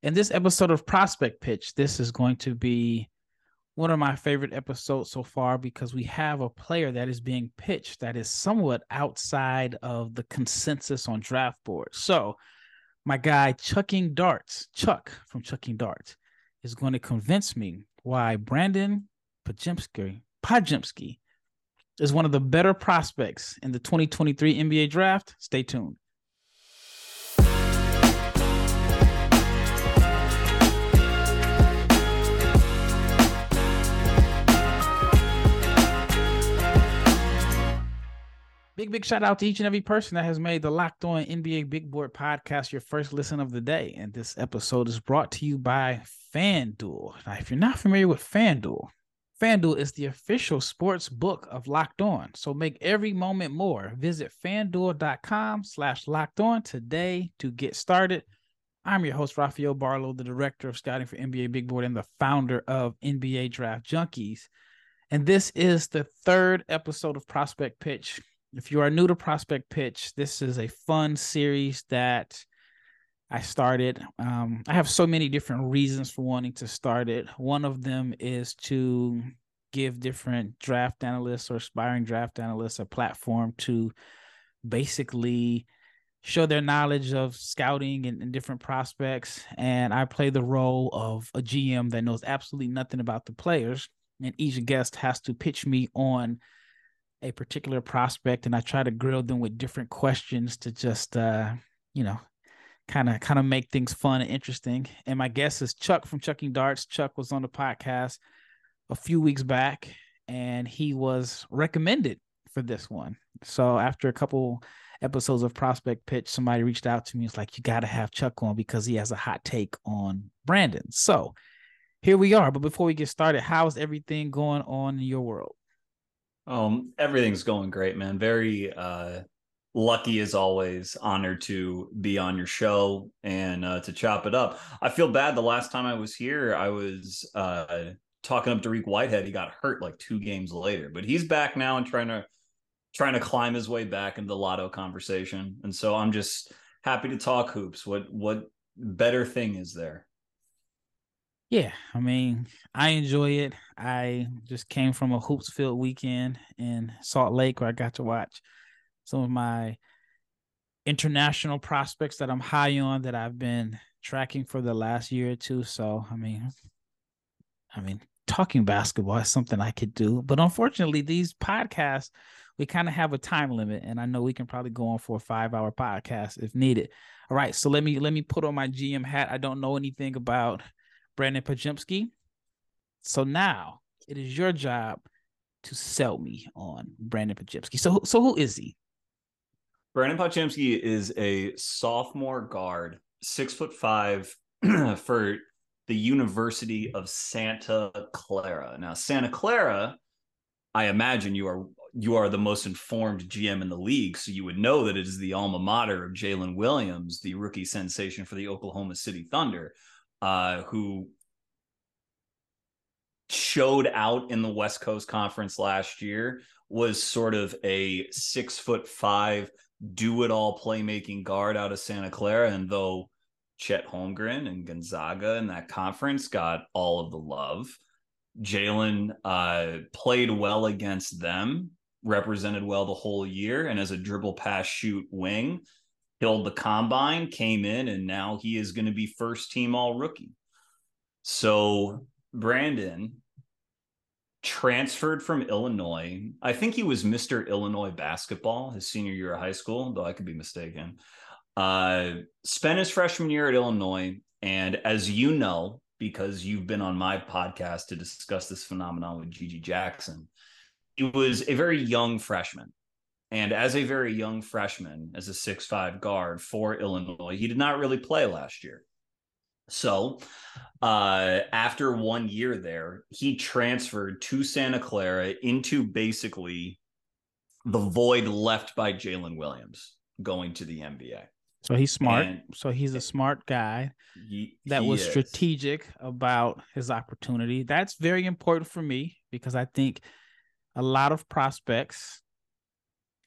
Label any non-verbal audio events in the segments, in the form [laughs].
In this episode of Prospect Pitch, this is going to be one of my favorite episodes so far because we have a player that is being pitched that is somewhat outside of the consensus on draft boards. So, my guy Chucking Darts, Chuck from Chucking Darts, is going to convince me why Brandon Podziemski, is one of the better prospects in the 2023 NBA draft. Stay tuned. Big, big shout out to each and every person that has made the Locked On NBA Big Board podcast your first listen of the day. And this episode is brought to you by FanDuel. Now, if you're not familiar with FanDuel, FanDuel is the official sports book of Locked On. So make every moment more. Visit fanduel.com slash locked on today to get started. I'm your host, Rafael Barlow, the director of scouting for NBA Big Board and the founder of NBA Draft Junkies. And this is the third episode of Prospect Pitch if you are new to Prospect Pitch, this is a fun series that I started. Um, I have so many different reasons for wanting to start it. One of them is to give different draft analysts or aspiring draft analysts a platform to basically show their knowledge of scouting and, and, different prospects. And I play the role of a GM that knows absolutely nothing about the players. And each guest has to pitch me on a particular prospect and I try to grill them with different questions to just uh, you know, kind of kind of make things fun and interesting. And my guest is Chuck from Chucking Darts. Chuck was on the podcast a few weeks back and he was recommended for this one. So after a couple episodes of Prospect Pitch, somebody reached out to me. It's like, you got to have Chuck on because he has a hot take on Brandon. So here we are. But before we get started, how's everything going on in your world? Um, everything's going great, man. Very uh lucky as always. Honored to be on your show and uh, to chop it up. I feel bad. The last time I was here, I was uh talking up Dariq Whitehead. He got hurt like two games later, but he's back now and trying to trying to climb his way back into the lotto conversation. And so I'm just happy to talk hoops. What what better thing is there? Yeah, I mean, I enjoy it. I just came from a hoops filled weekend in Salt Lake where I got to watch some of my international prospects that I'm high on that I've been tracking for the last year or two. So, I mean, I mean, talking basketball is something I could do, but unfortunately, these podcasts we kind of have a time limit, and I know we can probably go on for a five hour podcast if needed. All right, so let me let me put on my GM hat. I don't know anything about Brandon Podziemski. So now it is your job to sell me on Brandon Podziemski. So, so who is he? Brandon Podziemski is a sophomore guard, six foot five [clears throat] for the University of Santa Clara. Now, Santa Clara, I imagine you are you are the most informed GM in the league, so you would know that it is the alma mater of Jalen Williams, the rookie sensation for the Oklahoma City Thunder uh, who showed out in the West Coast Conference last year, was sort of a six foot five, do it all playmaking guard out of Santa Clara. And though Chet Holmgren and Gonzaga in that conference got all of the love, Jalen uh, played well against them, represented well the whole year, and as a dribble pass shoot wing, killed the combine, came in, and now he is going to be first team all rookie. So Brandon transferred from Illinois. I think he was Mr. Illinois basketball his senior year of high school, though I could be mistaken. Uh, spent his freshman year at Illinois. And as you know, because you've been on my podcast to discuss this phenomenon with GG Jackson, he was a very young freshman. And as a very young freshman, as a six-five guard for Illinois, he did not really play last year. So, uh, after one year there, he transferred to Santa Clara into basically the void left by Jalen Williams going to the NBA. So he's smart. And so he's a smart guy he, that he was is. strategic about his opportunity. That's very important for me because I think a lot of prospects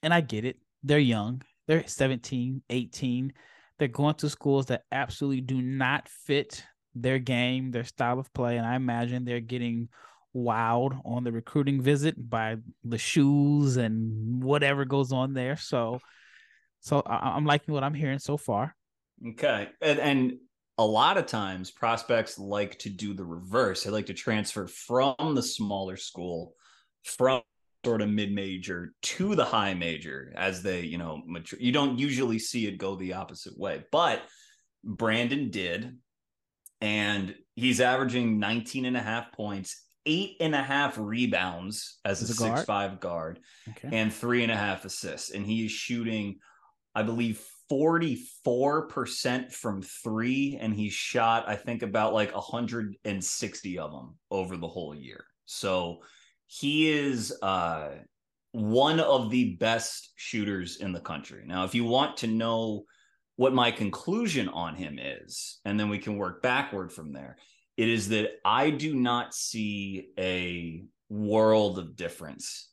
and I get it. They're young. They're 17, 18. they're going to schools that absolutely do not fit their game, their style of play, and I imagine they're getting wowed on the recruiting visit by the shoes and whatever goes on there. So, so I, am liking what I'm hearing so far. Okay, and and a lot of times prospects like to do the reverse. They like to transfer from the smaller school, from sort of mid major to the high major as they, you know, mature. You don't usually see it go the opposite way, but Brandon did. And he's averaging 19 and a half points, eight and a half rebounds as, as a, a guard? six five guard, okay. and three and a half assists. And he is shooting, I believe, 44% from three, and he shot, I think, about like 160 of them over the whole year. So he is uh, one of the best shooters in the country. Now, if you want to know what my conclusion on him is, and then we can work backward from there, it is that I do not see a world of difference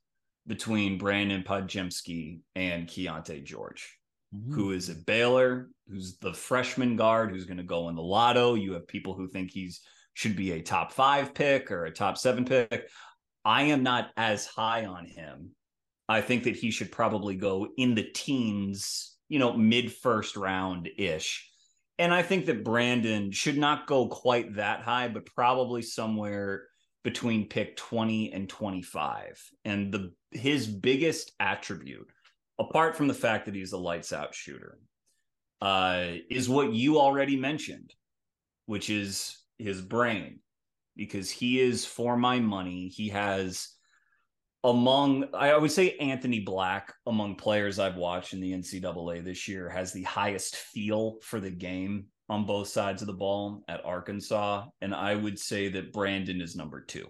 between Brandon Podziemski and Keyonte George mm-hmm. who is a Baylor, who's the freshman guard who's going to go in the lotto. You have people who think he's should be a top five pick or a top seven pick. I am not as high on him. I think that he should probably go in the teens, you know, mid first round ish. And I think that Brandon should not go quite that high, but probably somewhere between pick 20 and 25. And the his biggest attribute apart from the fact that he's a lights out shooter, uh, is what you already mentioned, which is his brain, because he is for my money. He has among I would say Anthony Black among players I've watched in the NCAA this year has the highest feel for the game on both sides of the ball at Arkansas. And I would say that Brandon is number two.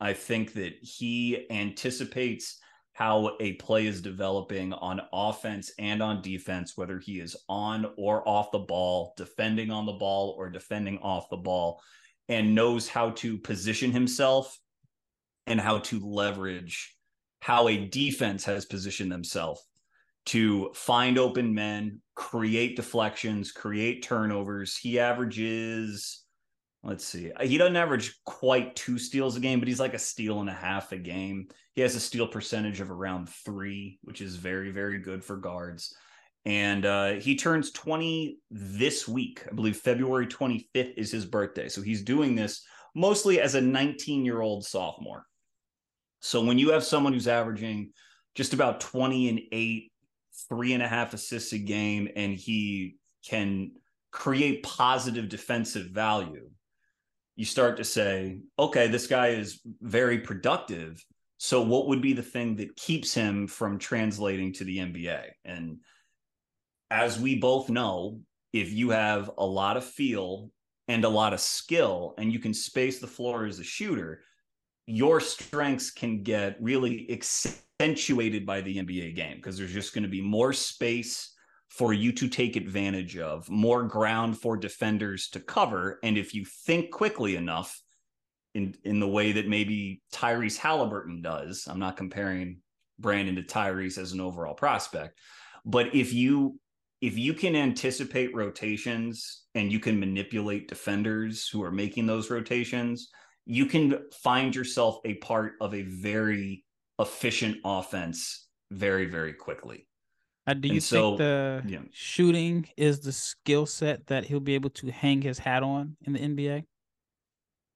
I think that he anticipates how a play is developing on offense and on defense, whether he is on or off the ball, defending on the ball or defending off the ball, and knows how to position himself and how to leverage how a defense has positioned themselves to find open men, create deflections, create turnovers. He averages let's see. He doesn't average quite two steals a game, but he's like a steal and a half a game. He has a steal percentage of around three, which is very, very good for guards. And uh, he turns 20 this week. I believe February 25th is his birthday. So he's doing this mostly as a 19 year old sophomore. So when you have someone who's averaging just about 20 and eight, three and a half assists a game, and he can create positive defensive value, you start to say, okay, this guy is very productive. So, what would be the thing that keeps him from translating to the NBA? And as we both know, if you have a lot of feel and a lot of skill and you can space the floor as a shooter, your strengths can get really accentuated by the NBA game because there's just going to be more space for you to take advantage of, more ground for defenders to cover. And if you think quickly enough, in in the way that maybe Tyrese Halliburton does, I'm not comparing Brandon to Tyrese as an overall prospect, but if you if you can anticipate rotations and you can manipulate defenders who are making those rotations, you can find yourself a part of a very efficient offense very very quickly. Uh, do you and think so, the yeah. shooting is the skill set that he'll be able to hang his hat on in the NBA?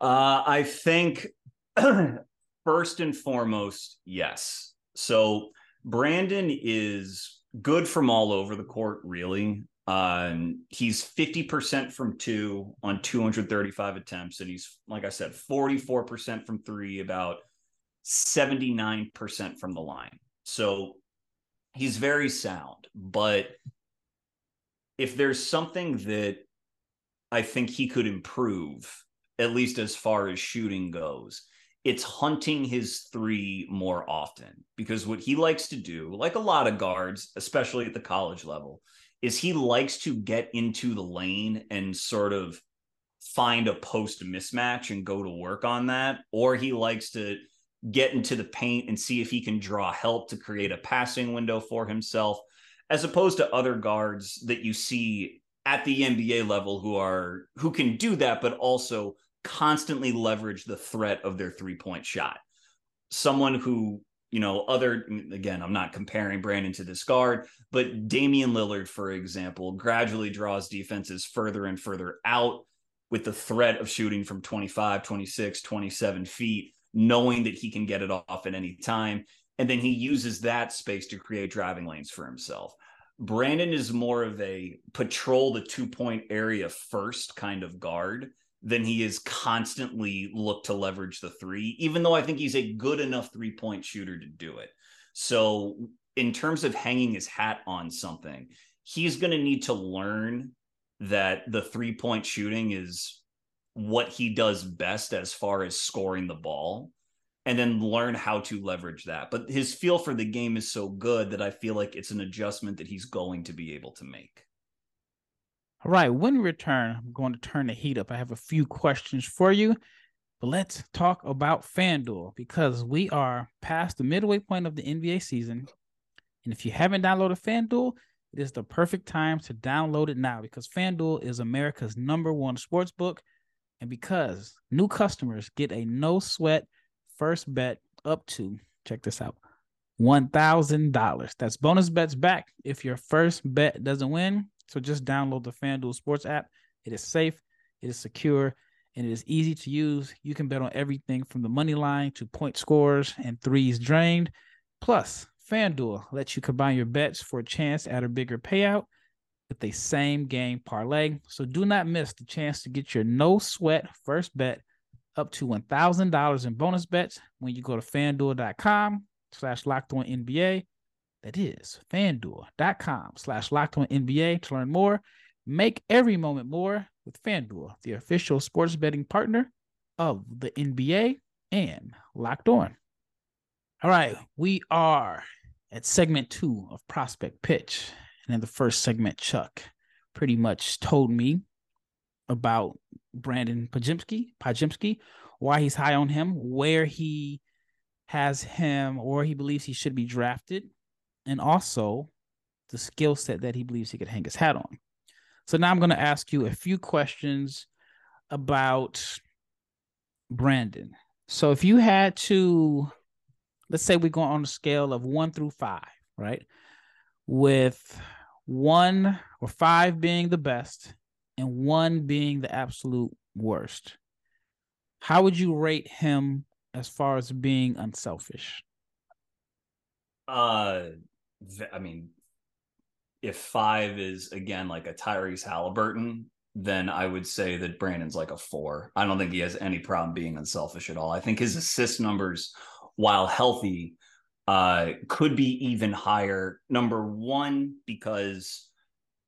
Uh, I think [clears throat] first and foremost, yes. So Brandon is good from all over the court, really. Um, he's 50% from two on 235 attempts, and he's, like I said, 44% from three, about 79% from the line. So he's very sound, but if there's something that I think he could improve, at least as far as shooting goes, it's hunting his three more often because what he likes to do, like a lot of guards, especially at the college level, is he likes to get into the lane and sort of find a post mismatch and go to work on that, or he likes to get into the paint and see if he can draw help to create a passing window for himself, as opposed to other guards that you see at the NBA level who are who can do that, but also constantly leverage the threat of their three point shot. Someone who you know, other again, I'm not comparing Brandon to this guard, but Damian Lillard, for example, gradually draws defenses further and further out with the threat of shooting from 25, 26, 27 feet, knowing that he can get it off at any time. And then he uses that space to create driving lanes for himself. Brandon is more of a patrol the two point area first kind of guard than he is constantly look to leverage the three, even though I think he's a good enough three point shooter to do it. So, in terms of hanging his hat on something, he's going to need to learn that the three point shooting is what he does best as far as scoring the ball and then learn how to leverage that. But his feel for the game is so good that I feel like it's an adjustment that he's going to be able to make. All right, when we return, I'm going to turn the heat up. I have a few questions for you, but let's talk about FanDuel because we are past the midway point of the NBA season. And if you haven't downloaded FanDuel, it is the perfect time to download it now because FanDuel is America's number one sports book. And because new customers get a no sweat first bet up to, check this out, $1,000. That's bonus bets back if your first bet doesn't win so just download the FanDuel Sports app. It is safe, it is secure, and it is easy to use. You can bet on everything from the money line to point scores and threes drained. Plus, FanDuel lets you combine your bets for a chance at a bigger payout with a same game parlay. So do not miss the chance to get your no sweat first bet up to $1,000 in bonus bets when you go to fanduel.com slash locked on NBA that is fanduel.com slash locked on NBA to learn more. Make every moment more with FanDuel, the official sports betting partner of the NBA and Locked On. All right, we are at segment two of Prospect Pitch. And in the first segment, Chuck pretty much told me about Brandon Podziemski, Podziemski, why he's high on him, where he has him, or he believes he should be drafted, and also the skill set that he believes he could hang his hat on. So now I'm going to ask you a few questions about Brandon. So if you had to, let's say we go on a scale of one through five, right? With one or five being the best and one being the absolute worst, how would you rate him as far as being unselfish? Uh, I mean, if five is again like a Tyrese Halliburton, then I would say that Brandon's like a four. I don't think he has any problem being unselfish at all. I think his assist numbers, while healthy, uh, could be even higher. Number one, because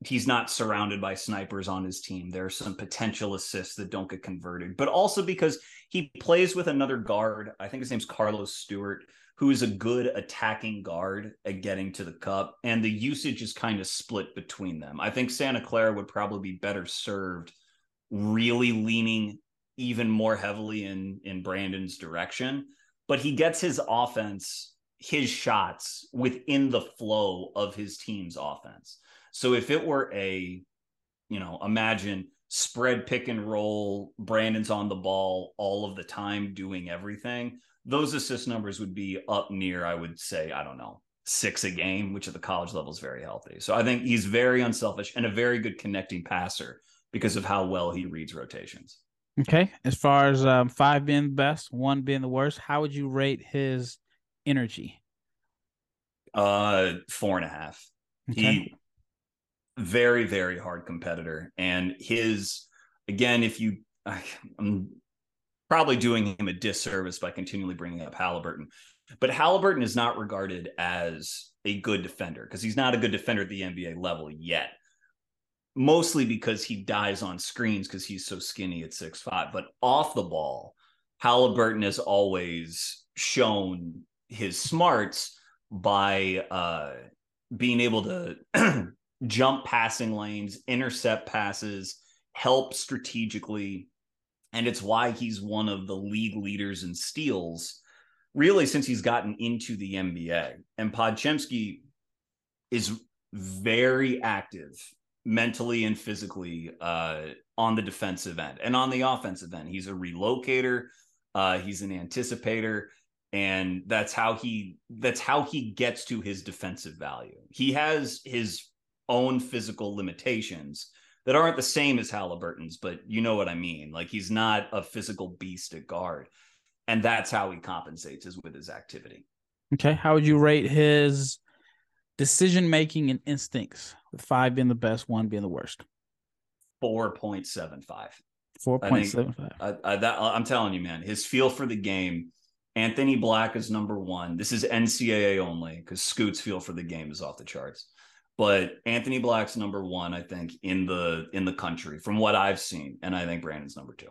he's not surrounded by snipers on his team. There are some potential assists that don't get converted, but also because he plays with another guard. I think his name's Carlos Stewart, who is a good attacking guard at getting to the cup, and the usage is kind of split between them. I think Santa Clara would probably be better served really leaning even more heavily in in Brandon's direction, but he gets his offense, his shots within the flow of his team's offense. So if it were a, you know, imagine spread pick and roll, Brandon's on the ball all of the time doing everything those assist numbers would be up near, I would say, I don't know, six a game, which at the college level is very healthy. So I think he's very unselfish and a very good connecting passer because of how well he reads rotations. Okay. As far as um, five being the best, one being the worst, how would you rate his energy? Uh, four and a half. Okay. He very, very hard competitor. And his, again, if you, I, I'm probably doing him a disservice by continually bringing up Halliburton. But Halliburton is not regarded as a good defender because he's not a good defender at the NBA level yet. Mostly because he dies on screens because he's so skinny at six five. But off the ball, Halliburton has always shown his smarts by uh, being able to [clears throat] jump passing lanes, intercept passes, help strategically and it's why he's one of the league leaders in steals, really, since he's gotten into the NBA. And Podziemski is very active mentally and physically uh, on the defensive end and on the offensive end. He's a relocator. Uh, he's an anticipator, and that's how he that's how he gets to his defensive value. He has his own physical limitations that aren't the same as Halliburton's, but you know what I mean. Like he's not a physical beast at guard, and that's how he compensates is with his activity. Okay, how would you rate his decision making and instincts? With five being the best, one being the worst. Four point seven five. Four point seven five. I, I, that, I'm telling you, man, his feel for the game. Anthony Black is number one. This is NCAA only because Scoot's feel for the game is off the charts. But Anthony Black's number one, I think, in the in the country from what I've seen, and I think Brandon's number two.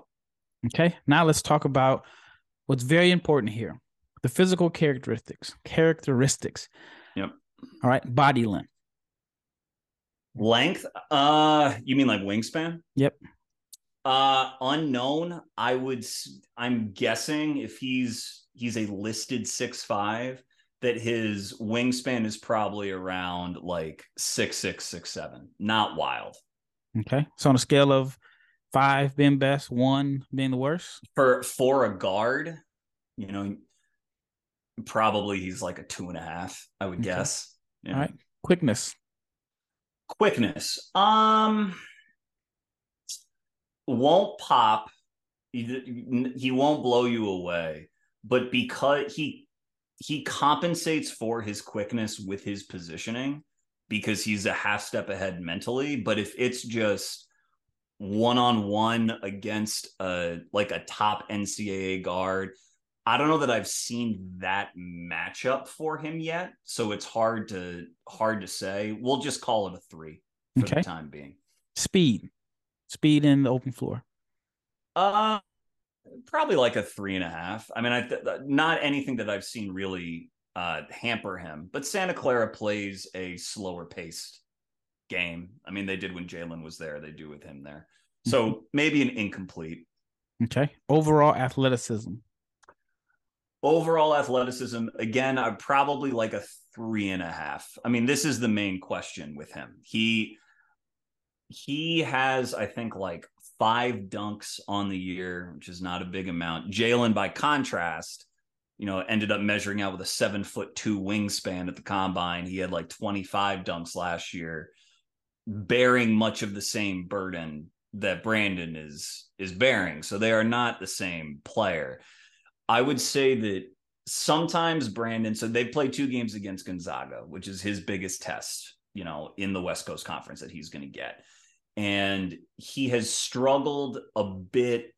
Okay, now let's talk about what's very important here: the physical characteristics. Characteristics. Yep. All right, body length. Length? Uh, you mean like wingspan? Yep. Uh, unknown. I would. I'm guessing if he's he's a listed six five, that his wingspan is probably around like six six six seven. Not wild. Okay, so on a scale of five being best, one being the worst for for a guard, you know, probably he's like a two and a half. I would okay. guess. Yeah. All right, quickness. Quickness. Um won't pop. He, he won't blow you away, but because he he compensates for his quickness with his positioning because he's a half step ahead mentally. But if it's just one on one against a like a top NCAA guard, I don't know that I've seen that matchup for him yet. So it's hard to hard to say. We'll just call it a three for okay. the time being. Speed speed in the open floor? Uh, probably like a three and a half. I mean, I th- not anything that I've seen really uh, hamper him, but Santa Clara plays a slower paced game. I mean, they did when Jalen was there. They do with him there. So mm-hmm. maybe an incomplete. Okay. Overall athleticism. Overall athleticism, again, I probably like a three and a half. I mean, this is the main question with him. He he has, I think, like five dunks on the year, which is not a big amount. Jalen, by contrast, you know, ended up measuring out with a seven foot two wingspan at the combine. He had like 25 dunks last year, bearing much of the same burden that Brandon is is bearing. So they are not the same player. I would say that sometimes Brandon, so they play two games against Gonzaga, which is his biggest test, you know, in the West Coast Conference that he's going to get and he has struggled a bit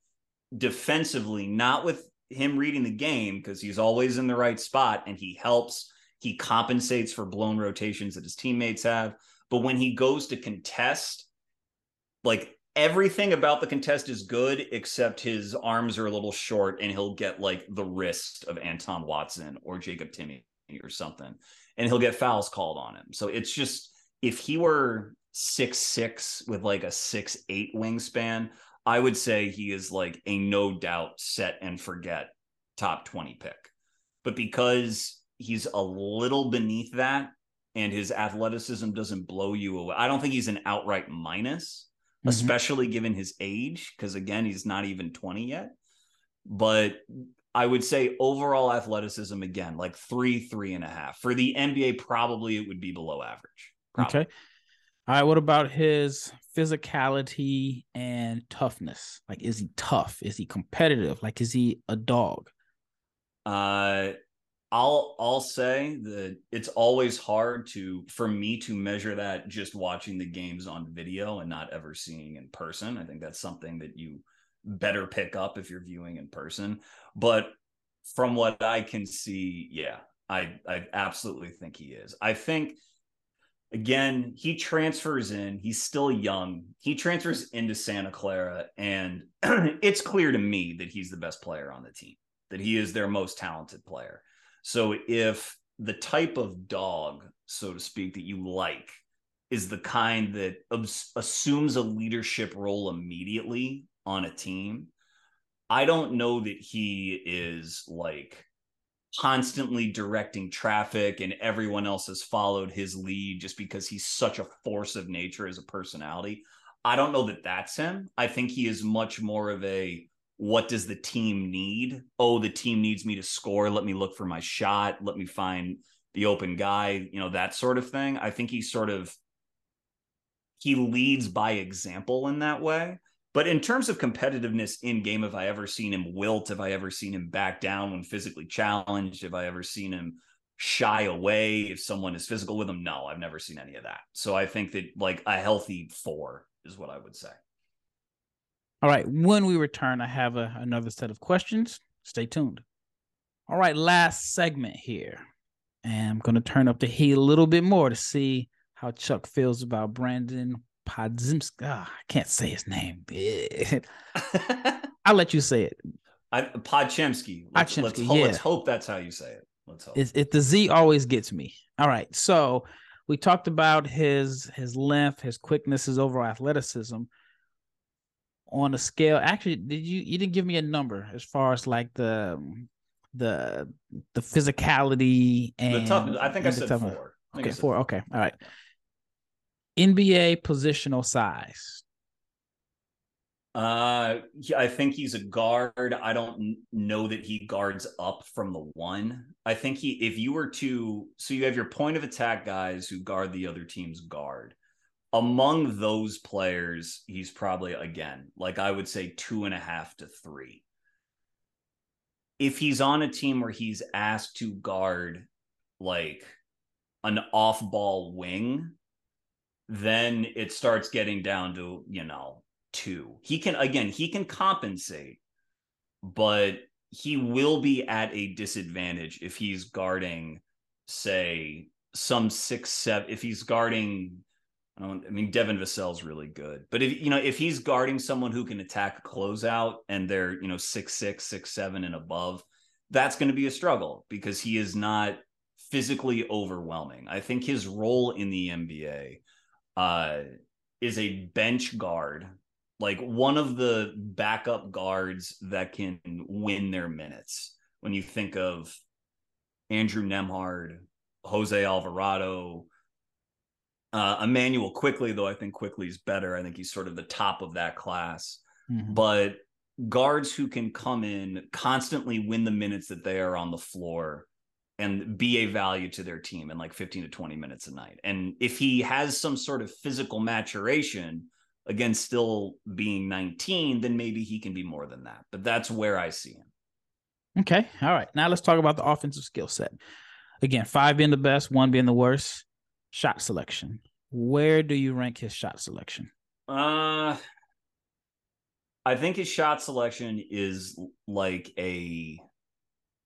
defensively, not with him reading the game because he's always in the right spot and he helps. He compensates for blown rotations that his teammates have. But when he goes to contest, like everything about the contest is good except his arms are a little short and he'll get like the wrist of Anton Watson or Jacob Timme or something and he'll get fouls called on him. So it's just if he were six six with like a six eight wingspan, I would say he is like a no doubt set and forget top 20 pick. But because he's a little beneath that and his athleticism doesn't blow you away, I don't think he's an outright minus, mm-hmm. especially given his age, because again, he's not even 20 yet. But I would say overall athleticism again, like three, three and a half. For the NBA, probably it would be below average. Probably. Okay. All right, what about his physicality and toughness? Like, is he tough? Is he competitive? Like, is he a dog? Uh, I'll I'll say that it's always hard to for me to measure that just watching the games on video and not ever seeing in person. I think that's something that you better pick up if you're viewing in person. But from what I can see, yeah, I I absolutely think he is. I think again, he transfers in. He's still young. He transfers into Santa Clara, and [clears throat] it's clear to me that he's the best player on the team, that he is their most talented player. So if the type of dog, so to speak, that you like is the kind that assumes a leadership role immediately on a team, I don't know that he is like constantly directing traffic and everyone else has followed his lead just because he's such a force of nature as a personality. I don't know that that's him. I think he is much more of a what does the team need? Oh, the team needs me to score. Let me look for my shot. Let me find the open guy, you know, that sort of thing. I think he's sort of he leads by example in that way. But in terms of competitiveness in game, have I ever seen him wilt? Have I ever seen him back down when physically challenged? Have I ever seen him shy away if someone is physical with him? No, I've never seen any of that. So I think that like a healthy four is what I would say. All right. When we return, I have a, another set of questions. Stay tuned. All right. Last segment here. And I'm going to turn up the heat a little bit more to see how Chuck feels about Brandon Podziemski. Oh, ah, I can't say his name. [laughs] [laughs] I'll let you say it. I, Podchemsky. Let's, let's, hope, yeah. let's hope that's how you say it. Let's hope. It, it, the Z always gets me. All right. So we talked about his his length, his quickness, his overall athleticism. On a scale, actually, did you you didn't give me a number as far as like the the the physicality and the tough, I think I said four. I okay, four. Okay, all right. NBA positional size. Uh, I think he's a guard. I don't know that he guards up from the one. I think he, if you were to, so you have your point of attack guys who guard the other team's guard. Among those players, he's probably again, like I would say, two and a half to three. If he's on a team where he's asked to guard like an off ball wing, then it starts getting down to, you know, two. He can again, he can compensate, but he will be at a disadvantage if he's guarding, say, some six, seven. If he's guarding, I. I mean, Devin Vassell's really good, but if you know, if he's guarding someone who can attack a closeout and they're you know six, six, six, seven, and above, that's going to be a struggle because he is not physically overwhelming. I think his role in the NBA uh, is a bench guard like one of the backup guards that can win their minutes. When you think of Andrew Nembhard, Jose Alvarado, uh, Immanuel Quickley, though I think Quickley's better. I think he's sort of the top of that class. Mm-hmm. But guards who can come in, constantly win the minutes that they are on the floor and be a value to their team in like 15 to 20 minutes a night. And if he has some sort of physical maturation, again still being 19 then maybe he can be more than that. But that's where i see him. Okay all right. Now let's talk about the offensive skill set. Again five being the best one being the worst. Shot selection. Where do you rank his shot selection? Uh i think his shot selection is like a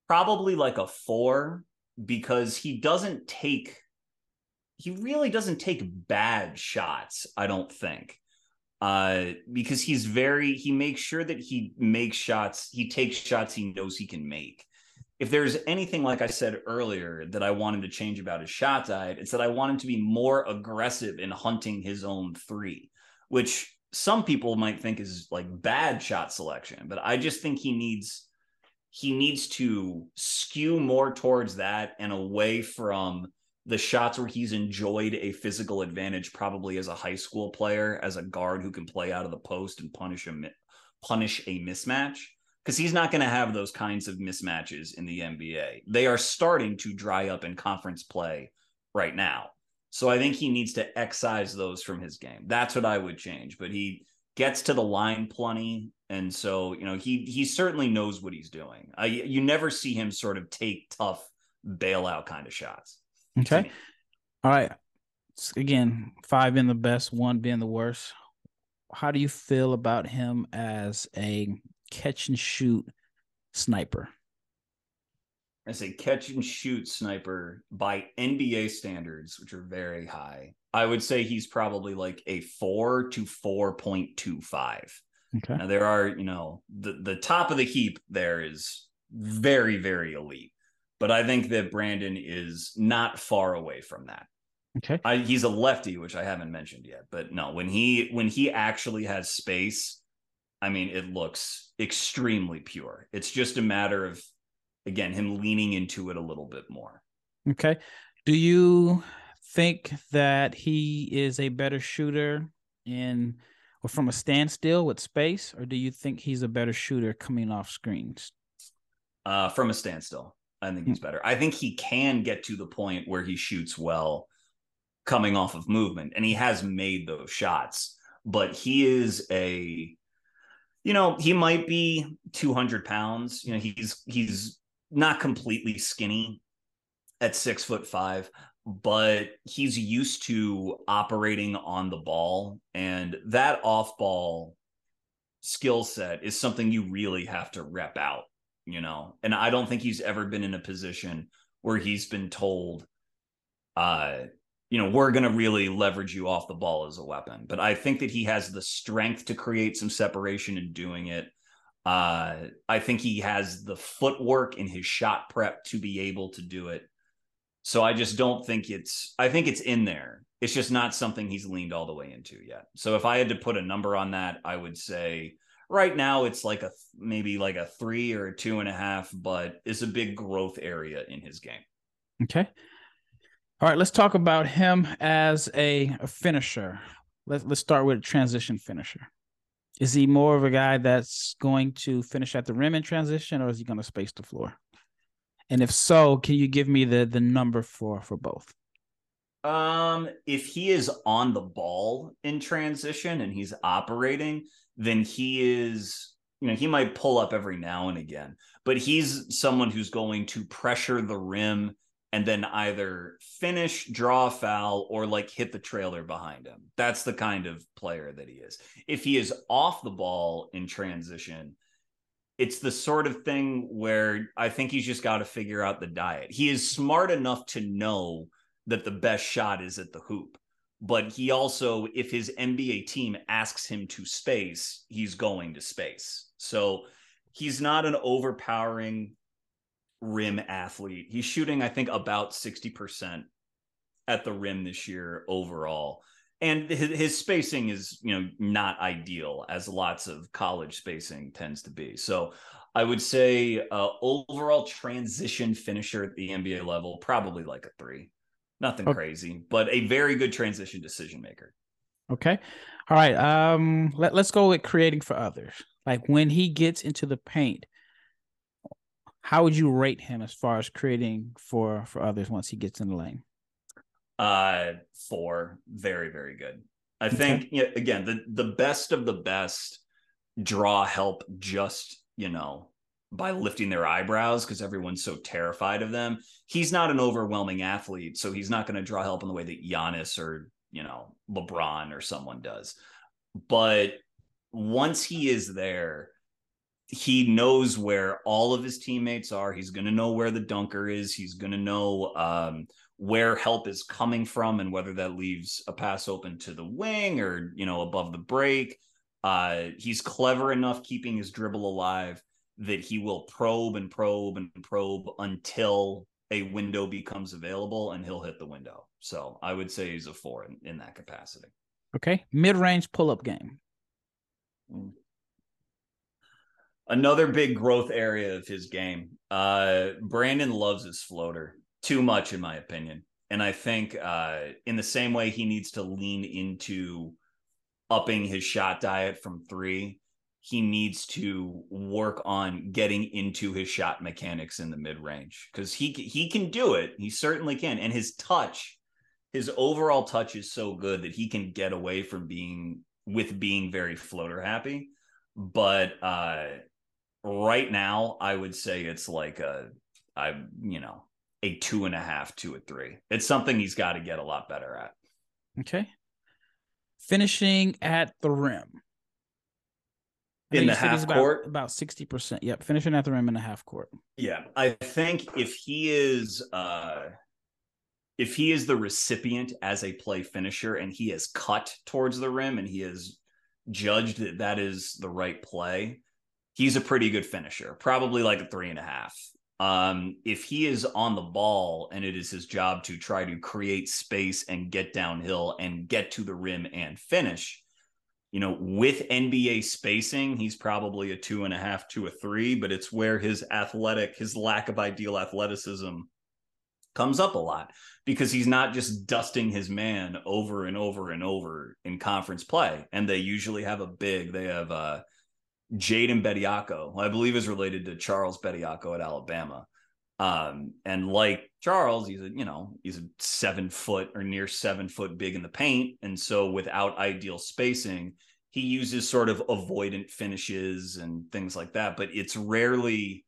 probably like a four because he doesn't take he really doesn't take bad shots i don't think uh, because he's very he makes sure that he makes shots, he takes shots he knows he can make. If there's anything like I said earlier that I wanted to change about his shot diet, it's that I want him to be more aggressive in hunting his own three, which some people might think is like bad shot selection, but I just think he needs he needs to skew more towards that and away from the shots where he's enjoyed a physical advantage probably as a high school player as a guard who can play out of the post and punish a punish a mismatch because he's not going to have those kinds of mismatches in the NBA. They are starting to dry up in conference play right now. So I think he needs to excise those from his game. That's what I would change, but he gets to the line plenty and so, you know, he he certainly knows what he's doing. I, you never see him sort of take tough bailout kind of shots. Okay. All right. Again, five being the best, one being the worst. How do you feel about him as a catch and shoot sniper? As a catch and shoot sniper by NBA standards, which are very high, I would say he's probably like a four to 4.25. Okay. Now there are, you know, the, the top of the heap there is very, very elite but I think that Brandon is not far away from that. Okay. I, he's a lefty, which I haven't mentioned yet, but no, when he when he actually has space, I mean, it looks extremely pure. It's just a matter of again, him leaning into it a little bit more. Okay. Do you think that he is a better shooter in or from a standstill with space, or do you think he's a better shooter coming off screens? Uh, from a standstill, I think he's hmm. better. I think he can get to the point where he shoots well coming off of movement, and he has made those shots. But he is a, you know, he might be 200 pounds. You know, he's he's not completely skinny at six foot five, but he's used to operating on the ball. And that off ball skill set is something you really have to rep out, you know? And I don't think he's ever been in a position where he's been told, uh, you know, we're going to really leverage you off the ball as a weapon. But I think that he has the strength to create some separation in doing it. Uh, I think he has the footwork in his shot prep to be able to do it. So I just don't think it's, I think it's in there. It's just not something he's leaned all the way into yet. So if I had to put a number on that, I would say right now it's like a maybe like a three or a two and a half, but it's a big growth area in his game. Okay. All right, let's talk about him as a, finisher. Let's let's start with a transition finisher. Is he more of a guy that's going to finish at the rim in transition, or is he going to space the floor? And if so, can you give me the the number for for both? Um, if he is on the ball in transition and he's operating, then he is, you know, he might pull up every now and again, but he's someone who's going to pressure the rim and then either finish, draw a foul, or like hit the trailer behind him. That's the kind of player that he is. If he is off the ball in transition, it's the sort of thing where I think he's just got to figure out the diet. He is smart enough to know that the best shot is at the hoop. But he also, if his NBA team asks him to space, he's going to space. So he's not an overpowering rim athlete. He's shooting, I think, about 60% at the rim this year overall. And his, his, spacing is, you know, not ideal as lots of college spacing tends to be. So I would say uh, overall transition finisher at the NBA level, probably like a three. Nothing okay. crazy, but a very good transition decision maker. Okay. All right. Um, let, let's go with creating for others. Like when he gets into the paint, how would you rate him as far as creating for for others once he gets in the lane? Uh, four, very very good. I okay. think yeah, again the the best of the best draw help just you know by lifting their eyebrows because everyone's so terrified of them. He's not an overwhelming athlete, so he's not going to draw help in the way that Giannis or you know LeBron or someone does. But once he is there, he knows where all of his teammates are. He's going to know where the dunker is. He's going to know um, where help is coming from and whether that leaves a pass open to the wing or you know above the break. Uh, he's clever enough keeping his dribble alive that he will probe and probe and probe until a window becomes available and he'll hit the window. So I would say he's a four in, in that capacity. Okay. Mid range pull up game. Another big growth area of his game. Uh, Brandon loves his floater too much, in my opinion. And I think uh, in the same way he needs to lean into upping his shot diet from three, he needs to work on getting into his shot mechanics in the mid range because he he can do it. He certainly can, and his touch, his overall touch is so good that he can get away from being with being very floater happy. But uh, right now, I would say it's like a, I you know, a two and a half, two a three. It's something he's got to get a lot better at. Okay. Finishing at the rim. In the half about, court, about sixty percent. Yep, finishing at the rim in the half court. Yeah, I think if he is, uh if he is the recipient as a play finisher and he is cut towards the rim and he is judged that that is the right play, he's a pretty good finisher, probably like a three and a half. Um, if he is on the ball and it is his job to try to create space and get downhill and get to the rim and finish, you know, with NBA spacing, he's probably a two and a half to a three, but it's where his athletic, his lack of ideal athleticism comes up a lot because he's not just dusting his man over and over and over in conference play. And they usually have a big, they have uh Jaden Bediako, I believe is related to Charles Bediako at Alabama. Um, and like Charles, he's a you know he's a seven foot or near seven foot big in the paint, and so without ideal spacing, he uses sort of avoidant finishes and things like that. But it's rarely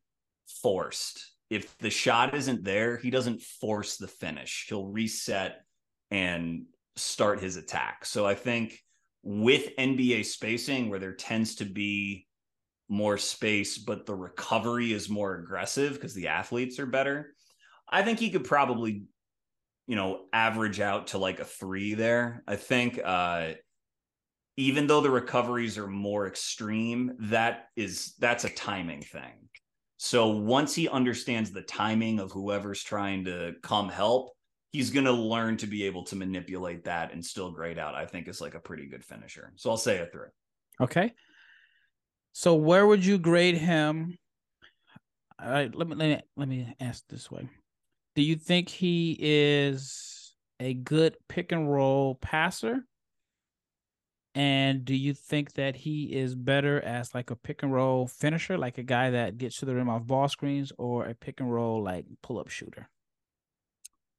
forced. If the shot isn't there, he doesn't force the finish. He'll reset and start his attack. So I think with NBA spacing, where there tends to be more space, but the recovery is more aggressive because the athletes are better. I think he could probably, you know, average out to like a three there. I think uh even though the recoveries are more extreme, that is that's a timing thing. So once he understands the timing of whoever's trying to come help, he's going to learn to be able to manipulate that and still grade out. I think is like a pretty good finisher. So I'll say a three. Okay. So where would you grade him? All right, let me let me let me ask this way. Do you think he is a good pick and roll passer? And do you think that he is better as like a pick and roll finisher, like a guy that gets to the rim off ball screens, or a pick and roll like pull up shooter?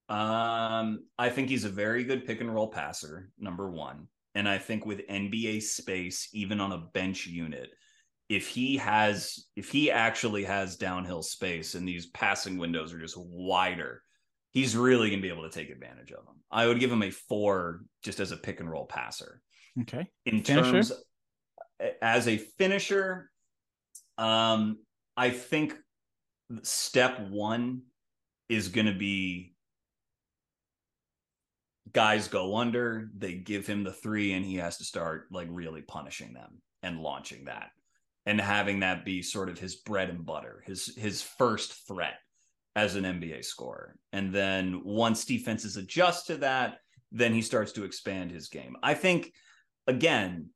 Um, I think he's a very good pick and roll passer, number one. And I think with NBA space, even on a bench unit, if he has if he actually has downhill space and these passing windows are just wider he's really going to be able to take advantage of them i would give him a four just as a pick and roll passer. Okay. In finisher? terms as a finisher um i think step one is going to be guys go under they give him the three and he has to start like really punishing them and launching that and having that be sort of his bread and butter, his his first threat as an NBA scorer. And then once defenses adjust to that, then he starts to expand his game. I think again,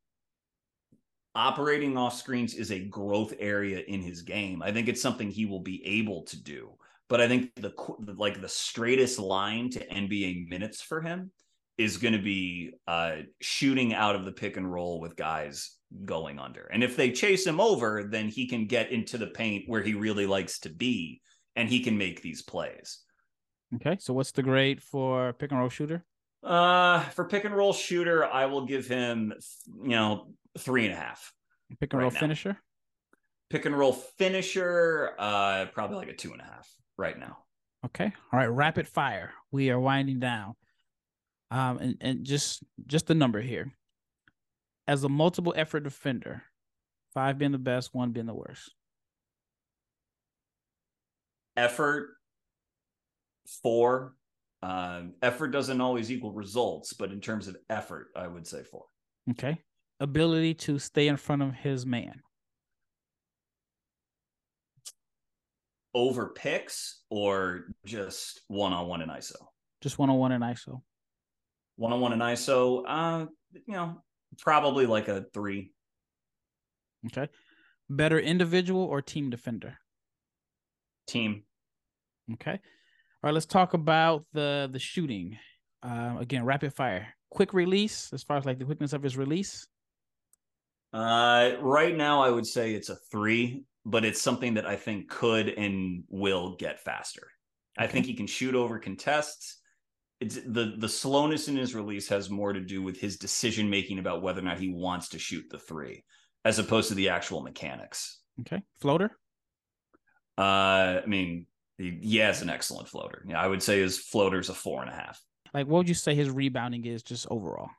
operating off screens is a growth area in his game. I think it's something he will be able to do. But I think the like the straightest line to NBA minutes for him is going to be uh, shooting out of the pick and roll with guys going under. And if they chase him over, then he can get into the paint where he really likes to be and he can make these plays. Okay. So what's the grade for pick and roll shooter? Uh for pick and roll shooter, I will give him you know three and a half. Pick and right roll now. finisher? Pick and roll finisher, uh probably like a two and a half right now. Okay. All right. Rapid fire. We are winding down. Um and, and just just the number here as a multiple effort defender, five being the best, one being the worst? Effort, four. Um, effort doesn't always equal results, but in terms of effort, I would say four. Okay. Ability to stay in front of his man. Over picks or just one on one in ISO? Just one on one in ISO. One on one in ISO. Uh, you know, Probably like a three. Okay. Better individual or team defender? Team. Okay. All right, let's talk about the the shooting. Uh, again, rapid fire. Quick release, as far as like the quickness of his release. Uh, right now, I would say it's a three, but it's something that I think could and will get faster. Okay. I think he can shoot over contests it's the the slowness in his release has more to do with his decision making about whether or not he wants to shoot the three, as opposed to the actual mechanics. Okay, floater. Uh, I mean, he, he has an excellent floater. Yeah, I would say his floater's a four and a half. Like, what would you say his rebounding is just overall?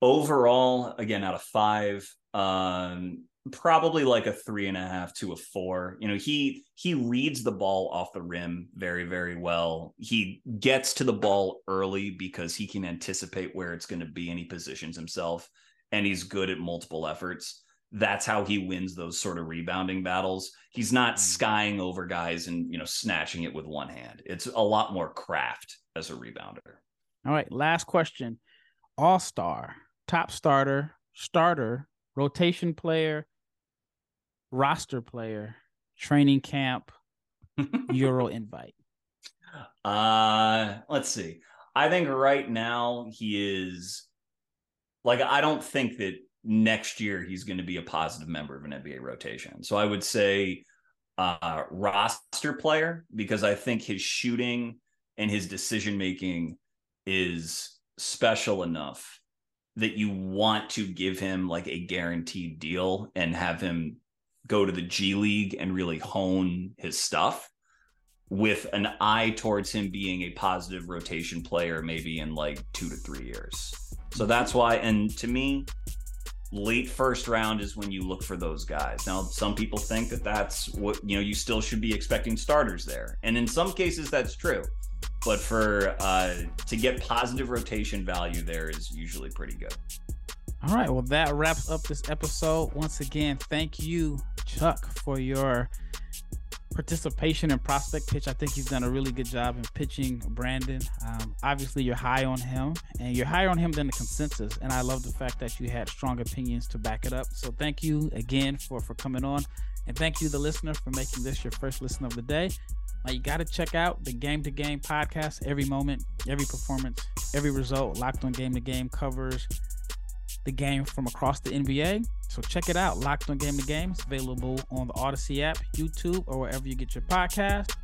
Overall, again, out of five, um, probably like a three and a half to a four. You know, he he reads the ball off the rim very, very well. He gets to the ball early because he can anticipate where it's going to be and he positions himself and he's good at multiple efforts. That's how he wins those sort of rebounding battles. He's not mm. skying over guys and you know snatching it with one hand. It's a lot more craft as a rebounder. All right, last question. All star top starter, starter, rotation player, roster player, training camp, [laughs] Euro invite? Uh, let's see. I think right now he is like I don't think that next year he's going to be a positive member of an NBA rotation. So I would say uh roster player because I think his shooting and his decision making is special enough that you want to give him like a guaranteed deal and have him go to the G League and really hone his stuff with an eye towards him being a positive rotation player maybe in like 2 to 3 years. So that's why and to me late first round is when you look for those guys. Now some people think that that's what you know you still should be expecting starters there. And in some cases that's true. But for uh to get positive rotation value there is usually pretty good. All right, well that wraps up this episode. Once again, thank you Chuck for your participation and prospect pitch. I think you've done a really good job in pitching Brandon. Um, obviously, you're high on him, and you're higher on him than the consensus. And I love the fact that you had strong opinions to back it up. So thank you again for for coming on, and thank you, the listener, for making this your first listen of the day. Now you got to check out the Game to Game podcast. Every moment, every performance, every result. Locked on Game to Game covers the game from across the NBA. So check it out. Locked on Game to Game. It's available on the Odyssey app, YouTube, or wherever you get your podcast.